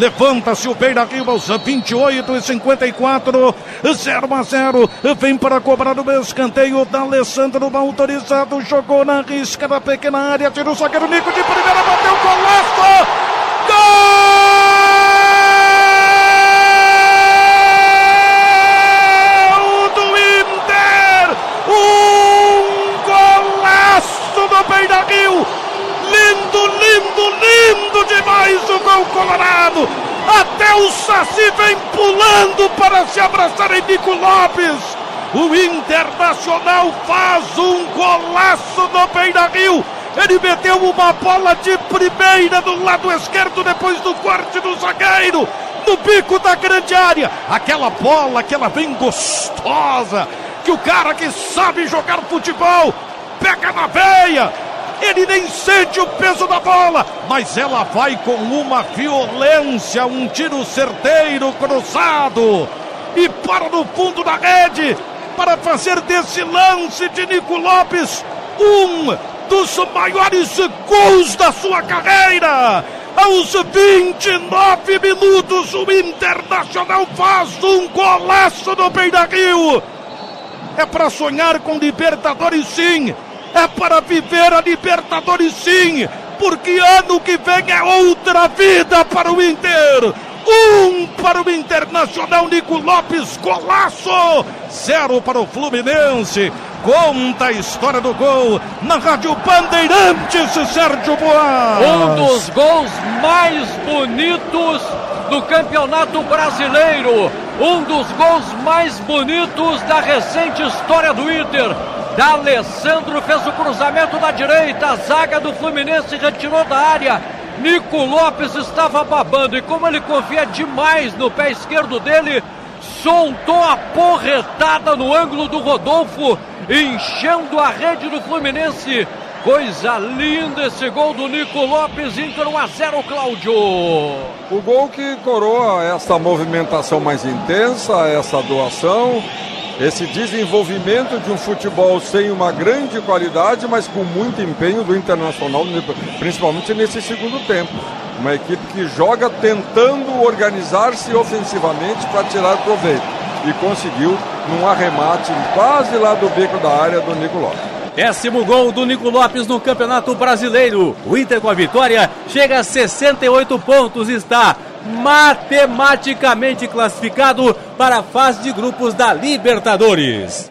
Levanta-se o Beira Rio aos 28 e 54. 0 a 0. Vem para cobrar o escanteio da Alessandro autorizado. Jogou na risca da pequena área. Tira o zagueiro Nico de primeira. Bateu golaço. O colorado. Até o Saci vem pulando para se abraçar em Nico Lopes. O Internacional faz um golaço no Beira Rio. Ele meteu uma bola de primeira do lado esquerdo depois do corte do zagueiro. No bico da grande área. Aquela bola que ela vem gostosa. Que o cara que sabe jogar futebol pega na veia ele nem sente o peso da bola, mas ela vai com uma violência, um tiro certeiro cruzado e para no fundo da rede para fazer desse lance de Nico Lopes um dos maiores gols da sua carreira. Aos 29 minutos, o Internacional faz um golaço no Beira Rio. É para sonhar com Libertadores, sim é para viver a Libertadores sim, porque ano que vem é outra vida para o Inter. Um para o Internacional, Nico Lopes, golaço! Zero para o Fluminense. Conta a história do gol na Rádio Bandeirantes, Sérgio Boas. Um dos gols mais bonitos do Campeonato Brasileiro. Um dos gols mais bonitos da recente história do Inter. D'Alessandro fez o cruzamento da direita, a zaga do Fluminense retirou da área. Nico Lopes estava babando e como ele confia demais no pé esquerdo dele, soltou a porretada no ângulo do Rodolfo, enchendo a rede do Fluminense. Coisa linda esse gol do Nico Lopes, Inter 1 a 0, Cláudio. O gol que coroa essa movimentação mais intensa, essa doação, esse desenvolvimento de um futebol sem uma grande qualidade, mas com muito empenho do Internacional, principalmente nesse segundo tempo. Uma equipe que joga tentando organizar-se ofensivamente para tirar proveito. E conseguiu num arremate quase lá do bico da área do Nico Lopes. Décimo gol do Nico Lopes no Campeonato Brasileiro. O Inter com a vitória chega a 68 pontos e está matematicamente classificado para a fase de grupos da Libertadores.